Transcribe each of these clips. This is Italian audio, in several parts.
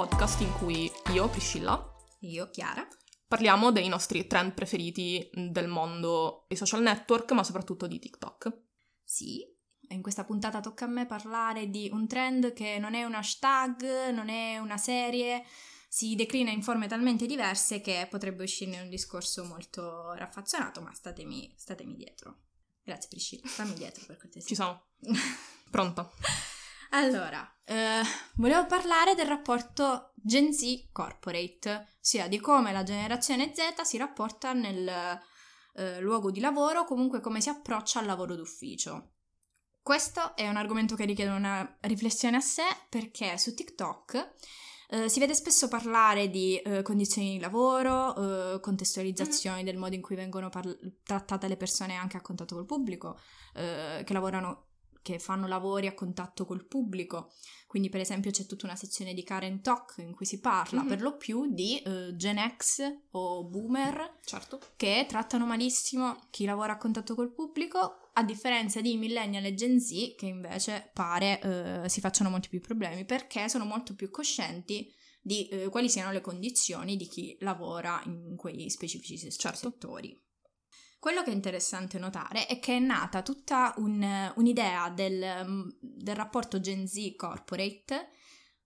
podcast in cui io, Priscilla, Io, Chiara. parliamo dei nostri trend preferiti del mondo dei social network, ma soprattutto di TikTok. Sì. In questa puntata tocca a me parlare di un trend che non è un hashtag, non è una serie, si declina in forme talmente diverse che potrebbe uscirne un discorso molto raffazzonato, ma statemi, statemi dietro. Grazie Priscilla, stammi dietro per cortesia. Ci sono. Pronta? Allora, eh, volevo parlare del rapporto Gen Z corporate, ossia di come la generazione Z si rapporta nel eh, luogo di lavoro, comunque come si approccia al lavoro d'ufficio. Questo è un argomento che richiede una riflessione a sé perché su TikTok eh, si vede spesso parlare di eh, condizioni di lavoro, eh, contestualizzazioni del modo in cui vengono parla- trattate le persone anche a contatto col pubblico, eh, che lavorano che fanno lavori a contatto col pubblico. Quindi, per esempio, c'è tutta una sezione di Karen Talk in cui si parla Mhm. per lo più di eh, Gen X o Boomer Certo. che trattano malissimo chi lavora a contatto col pubblico, a differenza di Millennial e Gen Z che invece pare eh, si facciano molti più problemi perché sono molto più coscienti di eh, quali siano le condizioni di chi lavora in quei specifici Certo. settori. Quello che è interessante notare è che è nata tutta un- un'idea del, mm, del rapporto Gen Z corporate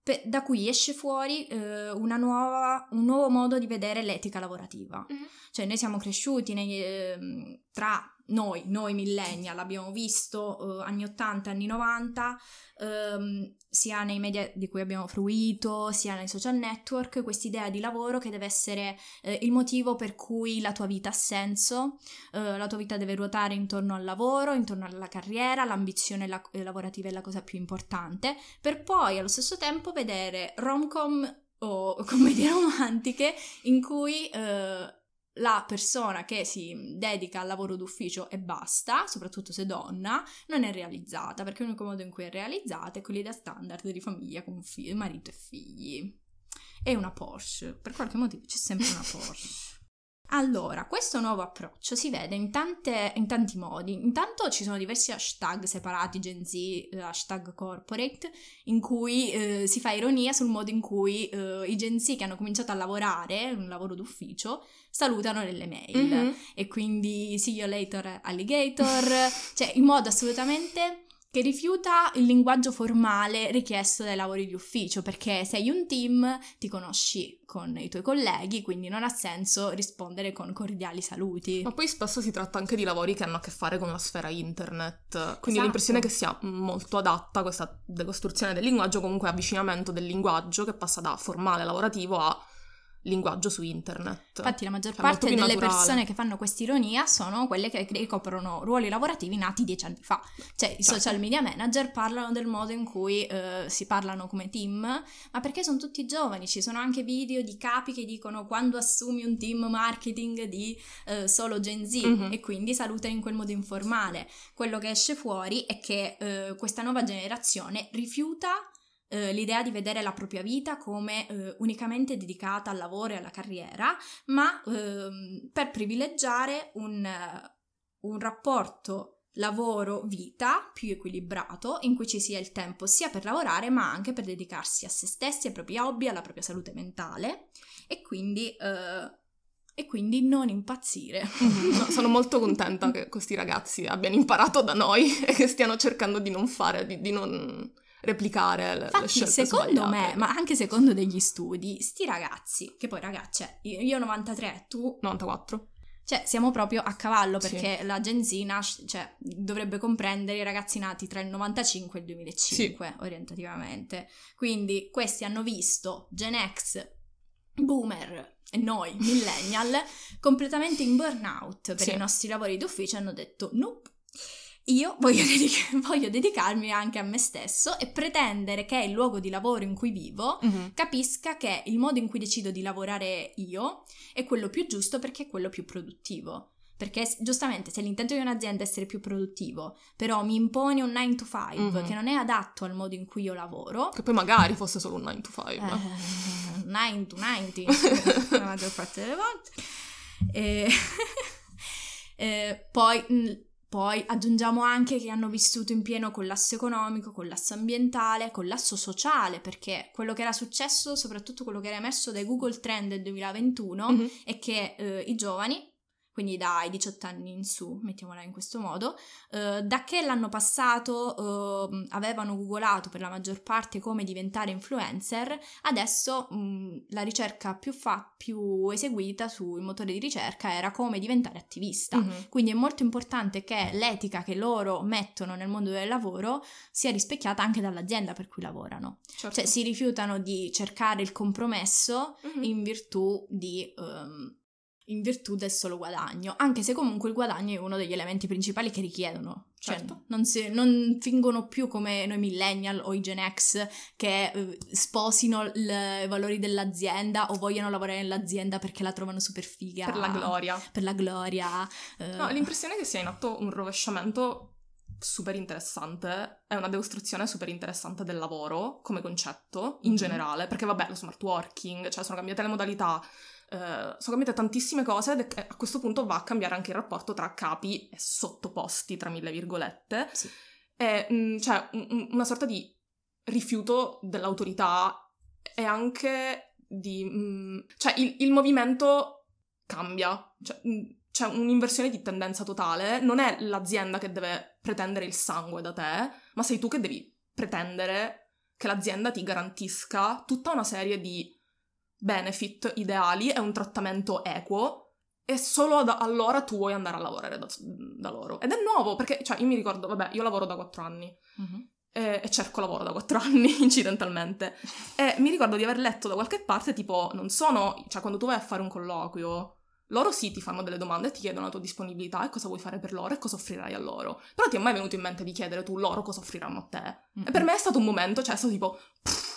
pe- da cui esce fuori eh, una nuova- un nuovo modo di vedere l'etica lavorativa. Mhm. Cioè noi siamo cresciuti nei, ehm, tra noi, noi millennial, abbiamo visto eh, anni 80, anni 90, ehm, sia nei media di cui abbiamo fruito, sia nei social network, quest'idea di lavoro che deve essere eh, il motivo per cui la tua vita ha senso, eh, la tua vita deve ruotare intorno al lavoro, intorno alla carriera, l'ambizione la- eh, lavorativa è la cosa più importante, per poi allo stesso tempo vedere rom-com o commedie romantiche in cui eh, la persona che si dedica al lavoro d'ufficio e basta, soprattutto se donna, non è realizzata, perché l'unico modo in cui è realizzata è quelli da standard di famiglia con fi- marito e figli. E una Porsche, per qualche motivo c'è sempre una Porsche. Allora, questo nuovo approccio si vede in, tante- in tanti modi. Intanto ci sono diversi hashtag separati, Gen Z, eh, hashtag corporate, in cui eh, si fa ironia sul modo in cui eh, i Gen Z che hanno cominciato a lavorare, un lavoro d'ufficio, salutano nelle mail. Mhm. E quindi see you later alligator, cioè in modo assolutamente che rifiuta il linguaggio formale richiesto dai lavori di ufficio, perché sei un team, ti conosci con i tuoi colleghi, quindi non ha senso rispondere con cordiali saluti. Ma poi spesso si tratta anche di lavori che hanno a che fare con la sfera internet, quindi Esatto. ho l'impressione che sia molto adatta questa decostruzione del linguaggio, comunque avvicinamento del linguaggio che passa da formale lavorativo a linguaggio su internet. Infatti la maggior Cioè, parte delle naturale. persone che fanno quest'ironia sono quelle che ricoprono ruoli lavorativi nati dieci anni fa. Cioè i Certo. social media manager parlano del modo in cui eh, si parlano come team, ma perché sono tutti giovani, ci sono anche video di capi che dicono quando assumi un team marketing di eh, solo Gen Z Mhm. e quindi salutano in quel modo informale. Quello che esce fuori è che eh, questa nuova generazione rifiuta eh, l'idea di vedere la propria vita come eh, unicamente dedicata al lavoro e alla carriera, ma ehm, per privilegiare un, un rapporto lavoro-vita più equilibrato in cui ci sia il tempo sia per lavorare ma anche per dedicarsi a se stessi, ai propri hobby, alla propria salute mentale e quindi, eh, e quindi non impazzire. No, sono molto contenta che questi ragazzi abbiano imparato da noi e che stiano cercando di non fare, di, di non replicare le, le Infatti, scelte secondo me, ma anche secondo degli studi, sti ragazzi, che poi ragazzi, cioè, io, io 93, tu 94. Cioè, siamo proprio a cavallo Sì. perché la Gen Z nasce- cioè, dovrebbe comprendere i ragazzi nati tra il 95 e il 2005, orientativamente. Quindi, questi hanno visto Gen X, Boomer e noi, Millennial, completamente in burnout per Sì. i nostri lavori d'ufficio hanno detto nope. Io voglio, dedica- voglio dedicarmi anche a me stesso e pretendere che il luogo di lavoro in cui vivo Mhm. capisca che il modo in cui decido di lavorare io è quello più giusto perché è quello più produttivo. Perché giustamente se l'intento di un'azienda è essere più produttivo, però mi impone un 9 to 5 Mhm. che non è adatto al modo in cui io lavoro, Che poi magari fosse solo un 9 to 5. eh, 9 to 90 la maggior parte delle volte, e- eh, poi mh, Poi aggiungiamo anche che hanno vissuto in pieno collasso economico, collasso ambientale, collasso sociale, perché quello che era successo, soprattutto quello che era emerso dai Google Trend del 2021, Mhm. è che eh, i giovani, quindi dai 18 anni in su, mettiamola in questo modo, eh, da che l'anno passato eh, avevano googolato per la maggior parte come diventare influencer, adesso mh, la ricerca più, fa- più eseguita sui motori di ricerca era come diventare attivista. Mhm. Quindi è molto importante che l'etica che loro mettono nel mondo del lavoro sia rispecchiata anche dall'azienda per cui lavorano. Certo. Cioè si rifiutano di cercare il compromesso Mhm. in virtù di... ehm, in virtù del solo guadagno, anche se comunque il guadagno è uno degli elementi principali che richiedono. Cioè, Certo. non, si- non fingono più come noi millennial o i Gen X che eh, sposino i valori dell'azienda o vogliono lavorare nell'azienda perché la trovano super figa. Per la gloria. Per la gloria. eh, No, l'impressione è che sia in atto un rovesciamento super interessante, è una decostruzione super interessante del lavoro come concetto in Mhm. generale, perché vabbè, lo smart working, cioè sono cambiate le modalità, eh, sono cambiate tantissime cose ed è- a questo punto va a cambiare anche il rapporto tra capi e sottoposti, tra mille virgolette, Sì. è mm, cioè, un- un- una sorta di rifiuto dell'autorità e anche di... mm, cioè il, il movimento cambia, cioè, mm, c'è un'inversione di tendenza totale, non è l'azienda che deve pretendere il sangue da te, ma sei tu che devi pretendere che l'azienda ti garantisca tutta una serie di benefit ideali e un trattamento equo e solo da allora tu vuoi andare a lavorare da, da loro. Ed è nuovo perché, cioè, io mi ricordo, vabbè, io lavoro da quattro anni mhm. e, e cerco lavoro da quattro anni incidentalmente. E mi ricordo di aver letto da qualche parte, tipo, non sono, cioè quando tu vai a fare un colloquio, loro sì ti fanno delle domande e ti chiedono la tua disponibilità e cosa vuoi fare per loro e cosa offrirai a loro. Però ti è mai venuto in mente di chiedere tu loro cosa offriranno a te? E per me è stato un momento, cioè è stato tipo, pff,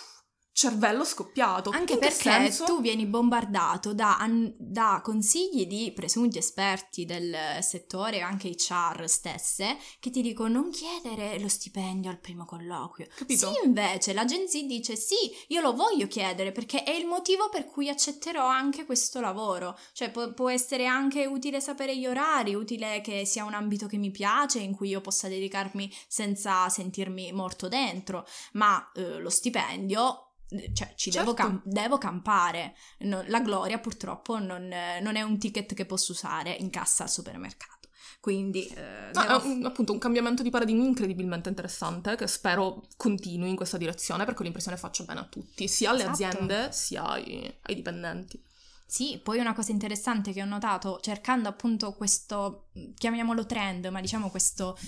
cervello scoppiato. Anche In perché senso? tu vieni bombardato da, an- da consigli di presunti esperti del settore, anche HR stesse, che ti dicono non chiedere lo stipendio al primo colloquio. Capito? Sì, invece l'agenzia dice sì, io lo voglio chiedere perché è il motivo per cui accetterò anche questo lavoro. Cioè può, può essere anche utile sapere gli orari, utile che sia un ambito che mi piace, in cui io possa dedicarmi senza sentirmi morto dentro, ma eh, lo stipendio... Cioè, ci devo, Certo. cam- devo campare. No- la gloria, purtroppo, non, non è un ticket che posso usare in cassa al supermercato. Quindi, eh, No, devo è un- appunto un cambiamento di paradigma incredibilmente interessante che spero continui in questa direzione perché ho l'impressione faccia bene a tutti, sia alle Esatto. aziende sia ai, ai dipendenti. Sì, poi una cosa interessante che ho notato cercando appunto questo, mh, chiamiamolo trend, ma diciamo questo,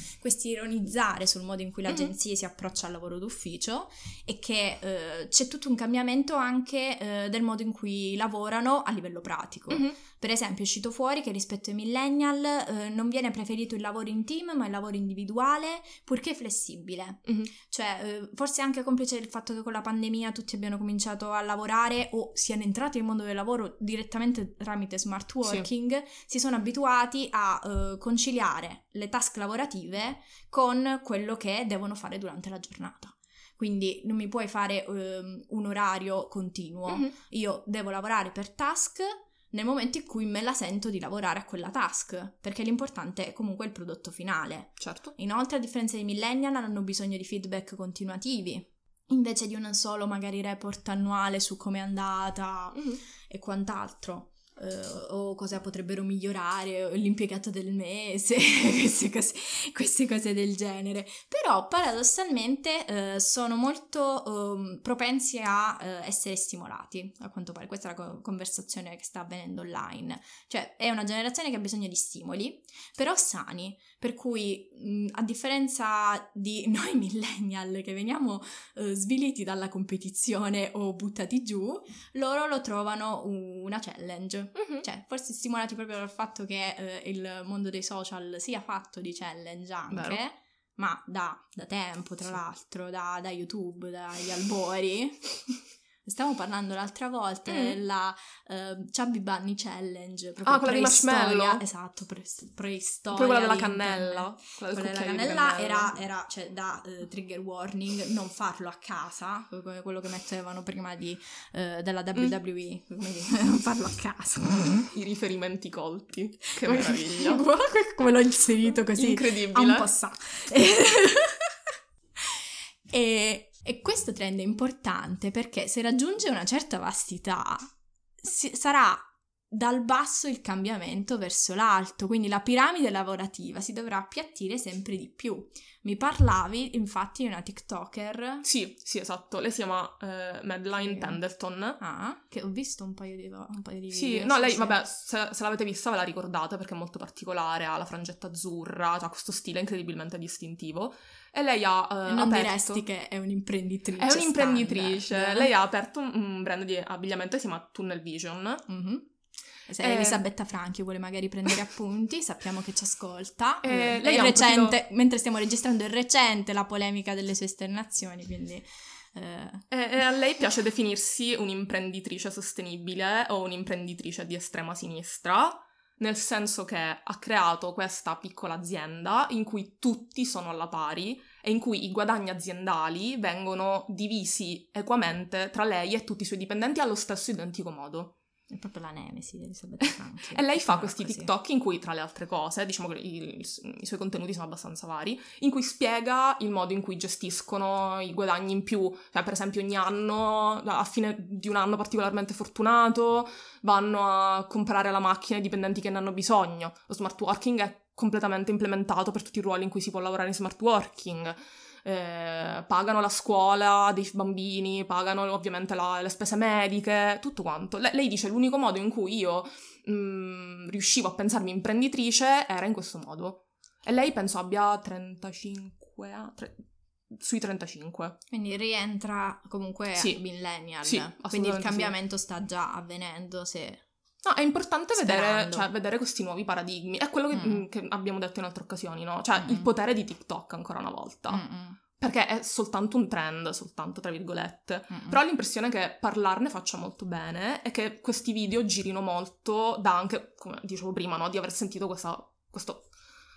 ironizzare sul modo in cui Mhm. l'agenzia si approccia al lavoro d'ufficio, è che eh, c'è tutto un cambiamento anche eh, del modo in cui lavorano a livello pratico. Mhm. Per esempio è uscito fuori che rispetto ai millennial eh, non viene preferito il lavoro in team, ma il lavoro individuale, purché flessibile. Mhm. Cioè, eh, forse anche complice il fatto che con la pandemia tutti abbiano cominciato a lavorare o siano entrati nel mondo del lavoro direttamente tramite smart working, si sono abituati a eh, conciliare le task lavorative con quello che devono fare durante la giornata. Quindi non mi puoi fare ehm, un orario continuo. Mhm. Io devo lavorare per task nel momento in cui me la sento di lavorare a quella task, perché l'importante è comunque il prodotto finale. Certo. Inoltre, a differenza dei millennial, hanno bisogno di feedback continuativi, invece di un solo magari report annuale su come è andata Mhm. e quant'altro. eh, o cosa potrebbero migliorare, l'impiegato del mese, queste cose, queste cose del genere. Però paradossalmente eh, sono molto ehm, propensi a eh, essere stimolati, a quanto pare. Questa è la co- conversazione che sta avvenendo online. Cioè, è una generazione che ha bisogno di stimoli, però sani. Per cui, mh, a differenza di noi millennial che veniamo eh, sviliti dalla competizione o buttati giù, loro lo trovano una challenge. Mhm. Cioè, forse stimolati proprio dal fatto che eh, il mondo dei social sia fatto di challenge anche, Vero. ma da, da tempo, tra Sì. l'altro, da, da YouTube, dagli albori. Stiamo parlando l'altra volta Mm. della eh, Chubby Bunny Challenge. Ah, quella di Marshmallow? Esatto, pre- preistoria. Poi quella della cannella. Quella Quella della cannella era, era, cioè, da eh, trigger warning, non farlo a casa, come quello che mettevano prima di, eh, della WWE, dire, non farlo a casa. I riferimenti colti. Che meraviglia. come l'ho inserito così. Incredibile. un po' sa. e, e questo trend è importante perché se raggiunge una certa vastità si- sarà dal basso il cambiamento verso l'alto, quindi la piramide lavorativa si dovrà appiattire sempre di più. Mi parlavi infatti di una TikToker Sì, sì, esatto. Lei si chiama eh, Madeline Sì. Pendleton. ah, che ho visto un paio di, un paio di Sì, video. no, lei, sì. vabbè, se, se l'avete vista ve la ricordate perché è molto particolare, ha la frangetta azzurra, ha questo stile incredibilmente distintivo. E lei ha eh, E non aperto... diresti che è un'imprenditrice. È un'imprenditrice. standard. Lei ha aperto un, un brand di abbigliamento che si chiama Tunnel Vision. Mhm. Se Eh, Elisabetta Franchi vuole magari prendere appunti, sappiamo che ci ascolta. Eh, Eh, lei è recente, mentre stiamo registrando, è recente la polemica delle sue esternazioni, quindi... eh, E, e a lei piace definirsi un'imprenditrice sostenibile o un'imprenditrice di estrema sinistra, nel senso che ha creato questa piccola azienda in cui tutti sono alla pari e in cui i guadagni aziendali vengono divisi equamente tra lei e tutti i suoi dipendenti allo stesso identico modo. È proprio la nemesi di Elisabetta Franchi. E lei fa questi così. TikTok in cui, tra le altre cose, diciamo che i, i suoi contenuti sono abbastanza vari, in cui spiega il modo in cui gestiscono i guadagni in più. Cioè, per esempio, ogni anno, a fine di un anno particolarmente fortunato, vanno a comprare la macchina ai dipendenti che ne hanno bisogno. Lo smart working è completamente implementato per tutti i ruoli in cui si può lavorare in smart working. Eh, pagano la scuola dei bambini, pagano ovviamente la- le spese mediche, tutto quanto. Le- lei dice l'unico modo in cui io mm, riuscivo a pensarmi imprenditrice era in questo modo. E lei penso abbia 35 anni, tre- sui 35. Quindi rientra comunque Sì. millennial. Sì, quindi il cambiamento sta già avvenendo se... No, è importante vedere, cioè, vedere questi nuovi paradigmi. È quello che, Mm. mm, che abbiamo detto in altre occasioni, no? Cioè, Mm. il potere di TikTok ancora una volta. Mm-mm, Perché è soltanto un trend, soltanto tra virgolette. mm-mm. Però ho l'impressione che parlarne faccia molto bene e che questi video girino molto da anche, come dicevo prima, no? di aver sentito questa- questo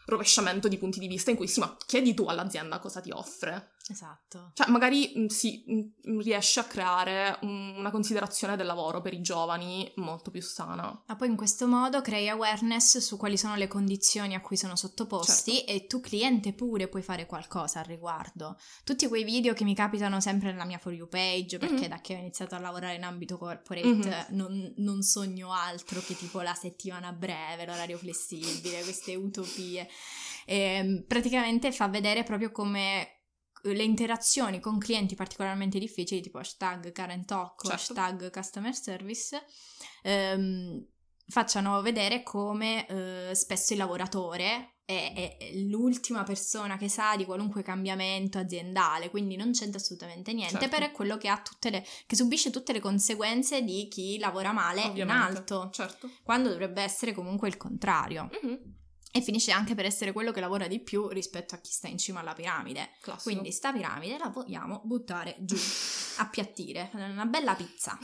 rovesciamento di punti di vista in cui sì, ma chiedi tu all'azienda cosa ti offre. Esatto. Cioè, magari mh, si mh, riesce a creare un- una considerazione del lavoro per i giovani molto più sana. Ma poi in questo modo crei awareness su quali sono le condizioni a cui sono sottoposti Certo. e tu cliente pure puoi fare qualcosa al riguardo. Tutti quei video che mi capitano sempre nella mia For You page, perché Mhm. da che ho iniziato a lavorare in ambito corporate Mhm. non, non sogno altro che tipo la settimana breve, l'orario flessibile, queste utopie. Ehm, praticamente fa vedere proprio come le interazioni con clienti particolarmente difficili, tipo hashtag Karen Talk, Certo. hashtag Customer Service, ehm, facciano vedere come eh, spesso il lavoratore è, è- l'ultima persona che sa di qualunque cambiamento aziendale, quindi non c'entra assolutamente niente, Certo. però è quello che, ha tutte le, che subisce tutte le conseguenze di chi lavora male in Ovviamente. alto, Certo. quando dovrebbe essere comunque il contrario. Mhm. E finisce anche per essere quello che lavora di più rispetto a chi sta in cima alla piramide. Classico. Quindi sta piramide la vogliamo buttare giù, appiattire, una bella pizza.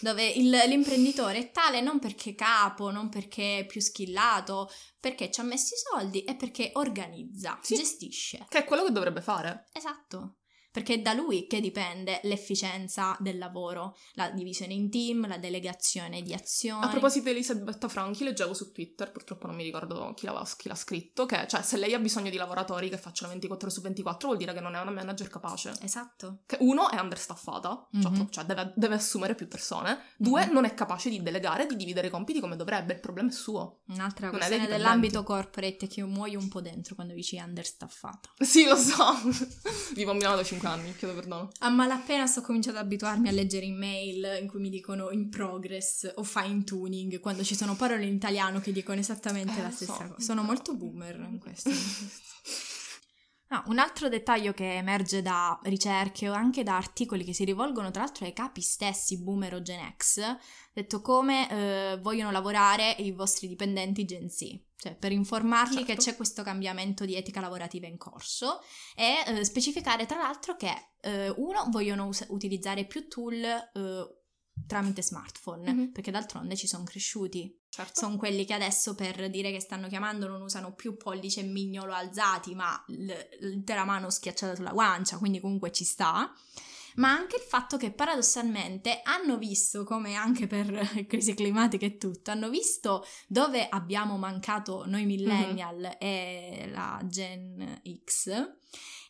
Dove il- l'imprenditore è tale non perché capo, non perché è più skillato, perché ci ha messo i soldi e perché organizza, Sì. gestisce. Che è quello che dovrebbe fare. Esatto. Perché è da lui che dipende l'efficienza del lavoro, la divisione in team, la delegazione di azioni. A proposito di Elisabetta Franchi, leggevo su Twitter, purtroppo non mi ricordo chi l'ha, chi l'ha scritto, che cioè, se lei ha bisogno di lavoratori che facciano 24 ore su 24 vuol dire che non è una manager capace. Esatto. Che uno è understaffata, cioè, Mhm. cioè deve, deve assumere più persone. Due, Mhm. non è capace di delegare di dividere i compiti come dovrebbe. Il problema è suo. Un'altra Non questione dell'ambito corporate è che io muoio un po' dentro quando dici understaffata. Sì, lo so. Vivo a Milano da 5 anni, chiedo perdono. A malapena sto cominciando ad abituarmi a leggere email in cui mi dicono in progress o fine tuning, quando ci sono parole in italiano che dicono esattamente Eh, la stessa so. cosa. Sono molto boomer in questo. Ah, un altro dettaglio che emerge da ricerche o anche da articoli che si rivolgono tra l'altro ai capi stessi boomer o Gen X, detto come eh, vogliono lavorare i vostri dipendenti Gen Z, cioè per informarli Certo. che c'è questo cambiamento di etica lavorativa in corso e eh, specificare tra l'altro che eh, uno vogliono us- utilizzare più tool eh, tramite smartphone, Mhm. perché d'altronde ci sono cresciuti Certo. sono quelli che adesso per dire che stanno chiamando non usano più pollice e mignolo alzati, ma l'intera mano schiacciata sulla guancia, quindi comunque ci sta. Ma anche il fatto che paradossalmente hanno visto, come anche per crisi climatica e tutto, hanno visto dove abbiamo mancato noi millennial e la Gen X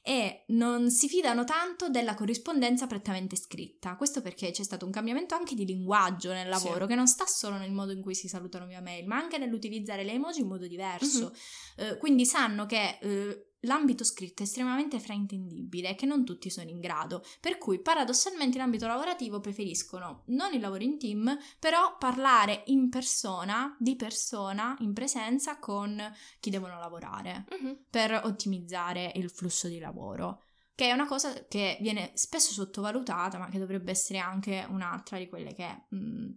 e non si fidano tanto della corrispondenza prettamente scritta. Questo perché c'è stato un cambiamento anche di linguaggio nel Sì. lavoro, che non sta solo nel modo in cui si salutano via mail, ma anche nell'utilizzare le emoji in modo diverso. Eh, quindi sanno che eh, l'ambito scritto è estremamente fraintendibile e che non tutti sono in grado, per cui paradossalmente in ambito lavorativo preferiscono non il lavoro in team, però parlare in persona, di persona, in presenza con chi devono lavorare Mhm. per ottimizzare il flusso di lavoro. Che è una cosa che viene spesso sottovalutata, ma che dovrebbe essere anche un'altra di quelle che, mh,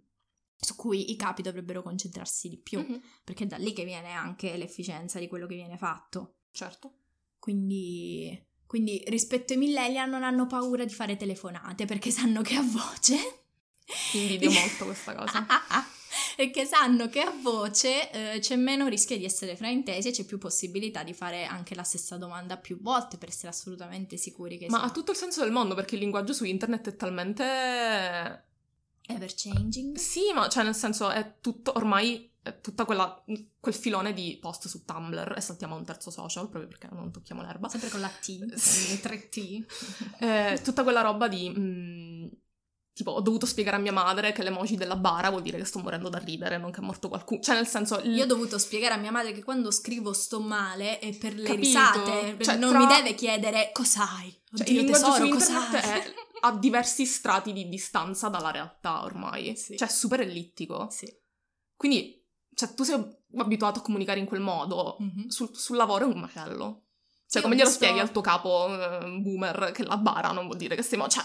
su cui i capi dovrebbero concentrarsi di più, Mhm. perché è da lì che viene anche l'efficienza di quello che viene fatto. Certo. Quindi, quindi rispetto ai millennial non hanno paura di fare telefonate perché sanno che a voce. Invidio molto questa cosa. Perché sanno che a voce eh, c'è meno rischio di essere fraintesi e c'è più possibilità di fare anche la stessa domanda più volte per essere assolutamente sicuri che Ma sia ha tutto il senso del mondo perché il linguaggio su internet è talmente... ever changing. Sì, ma cioè nel senso è tutto ormai è tutta quella quel filone di post su Tumblr e saltiamo a un terzo social proprio perché non tocchiamo l'erba. Sempre con la T, Sì. le tre T. Eh, tutta quella roba di mm, tipo ho dovuto spiegare a mia madre che l'emoji della bara vuol dire che sto morendo da ridere, non che è morto qualcuno. Cioè nel senso il- Io ho dovuto spiegare a mia madre che quando scrivo sto male e per le Capito? risate Cioè, non tra- mi deve chiedere cos'hai. cioè, il tesoro, cos'hai? è a diversi strati di distanza dalla realtà ormai. Sì. Cioè è super ellittico. Sì. Quindi cioè, tu sei abituato a comunicare in quel modo. Mhm. Sul, sul lavoro è un macello. Cioè, Io come glielo visto- spieghi al tuo capo eh, boomer che la bara non vuol dire che stiamo... Cioè,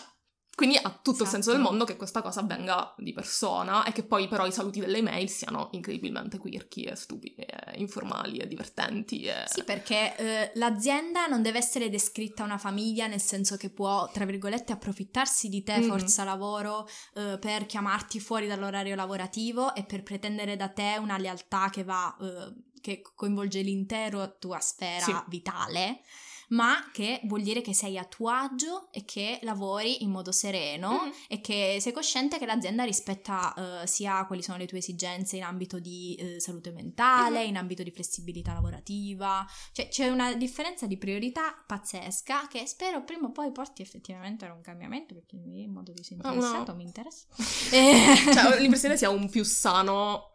quindi ha tutto il senso Esatto. del mondo che questa cosa avvenga di persona e che poi però i saluti delle email siano incredibilmente quirky e stupidi e informali e divertenti e... Sì, perché eh, l'azienda non deve essere descritta una famiglia, nel senso che può, tra virgolette, approfittarsi di te, Mhm. forza lavoro, eh, per chiamarti fuori dall'orario lavorativo e per pretendere da te una lealtà che va, eh, che coinvolge l'intera tua sfera Sì. vitale. Ma che vuol dire che sei a tuo agio e che lavori in modo sereno Mhm. e che sei cosciente che l'azienda rispetta eh, sia quali sono le tue esigenze in ambito di eh, salute mentale, Mhm. in ambito di flessibilità lavorativa. Cioè c'è una differenza di priorità pazzesca che spero prima o poi porti effettivamente ad un cambiamento perché in modo disinteressato Ah, no. mi interessa. Eh, Cioè, ho l'impressione sia un più sano...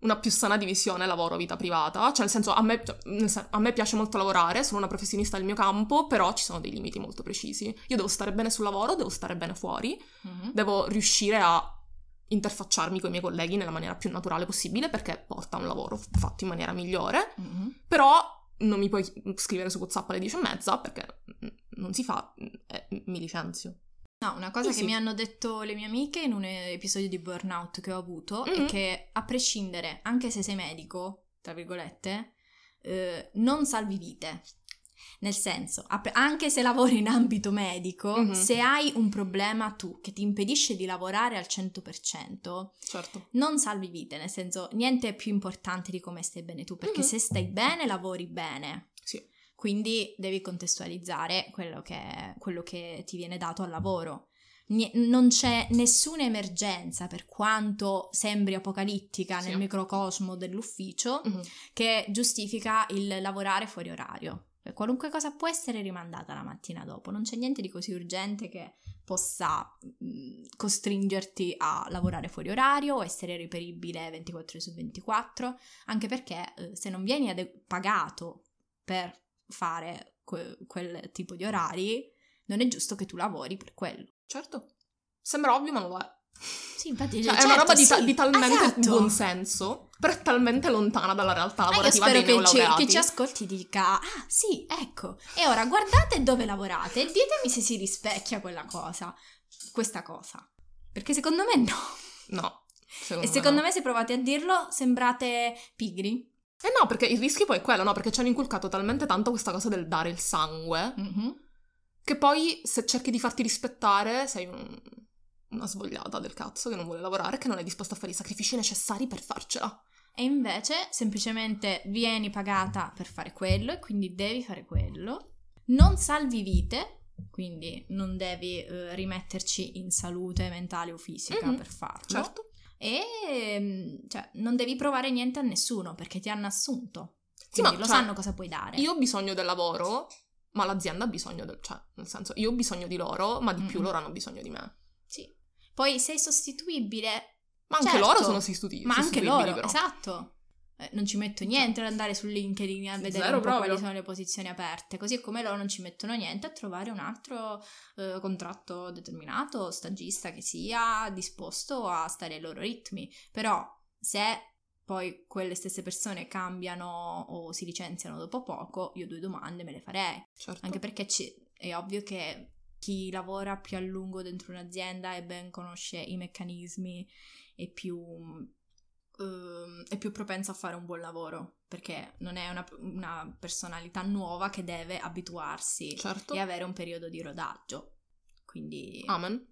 Una più sana divisione lavoro-vita privata. Cioè, nel senso, a me, cioè, a me piace molto lavorare, sono una professionista del mio campo, però ci sono dei limiti molto precisi. Io devo stare bene sul lavoro, devo stare bene fuori, Mhm. devo riuscire a interfacciarmi con i miei colleghi nella maniera più naturale possibile perché porta un lavoro fatto in maniera migliore. Mhm. Però non mi puoi scrivere su WhatsApp alle 10 e mezza perché non si fa e mi licenzio. No, una cosa Sì, che mi hanno detto le mie amiche in un episodio di burnout che ho avuto è Mhm. che a prescindere, anche se sei medico, tra virgolette, eh, non salvi vite. Nel senso, anche se lavori in ambito medico, Mhm. se hai un problema tu che ti impedisce di lavorare al 100%, Certo. non salvi vite, nel senso niente è più importante di come stai bene tu, perché Mhm. se stai bene lavori bene. Quindi devi contestualizzare quello che, quello che ti viene dato al lavoro. Non c'è nessuna emergenza, per quanto sembri apocalittica Sì. nel microcosmo dell'ufficio, Mhm. che giustifica il lavorare fuori orario. Cioè, Qualunque cosa può essere rimandata la mattina dopo, non c'è niente di così urgente che possa costringerti a lavorare fuori orario o essere reperibile 24 ore su 24, anche perché eh, se non vieni ade- pagato per fare que- quel tipo di orari, non è giusto che tu lavori per quello. Certo. Sembra ovvio, ma non lo è. Sì, infatti Cioè, è certo, una roba di, ta- sì, di talmente esatto. buonsenso, però è talmente lontana dalla realtà Ma io lavorativa spero che ci, che ci ascolti dica, ah sì, ecco, e ora guardate dove lavorate e ditemi se si rispecchia quella cosa, questa cosa. Perché secondo me no. No. E secondo me se provate a dirlo sembrate pigri. Eh no, perché il rischio poi è quello, no? Perché ci hanno inculcato talmente tanto questa cosa del dare il sangue, Mhm. che poi se cerchi di farti rispettare sei un- una svogliata del cazzo che non vuole lavorare, che non è disposta a fare i sacrifici necessari per farcela. E invece semplicemente vieni pagata per fare quello e quindi devi fare quello. Non salvi vite, quindi non devi eh, rimetterci in salute mentale o fisica Mhm, per farlo. Certo. E mm, cioè, non devi provare niente a nessuno perché ti hanno assunto. Sì, Quindi ma, lo cioè, sanno cosa puoi dare. Io ho bisogno del lavoro, ma l'azienda ha bisogno del... Cioè, nel senso, io ho bisogno di loro, ma di più Mm-mm. loro hanno bisogno di me. Sì. Poi sei sostituibile, Ma anche Certo, loro sono sostituti. ma anche sostituibili, loro, però. esatto. Eh, non ci metto niente ad andare su LinkedIn a vedere Zero un po' quali sono le posizioni aperte, così come loro non ci mettono niente a trovare un altro eh, contratto determinato, stagista che sia disposto a stare ai loro ritmi. Però se poi quelle stesse persone cambiano o si licenziano dopo poco, io due domande me le farei. Certo. Anche perché ci- è ovvio che chi lavora più a lungo dentro un'azienda e ben conosce i meccanismi è più, ehm, è più propenso a fare un buon lavoro, perché non è una, una personalità nuova che deve abituarsi Certo. e avere un periodo di rodaggio. Quindi, Amen.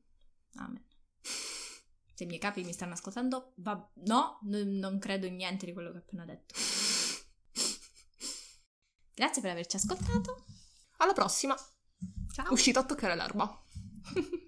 amen. Se i miei capi mi stanno ascoltando, va- no, n- non credo in niente di quello che ho appena detto. Grazie per averci ascoltato. Alla prossima. Ciao. Uscita a toccare l'erba.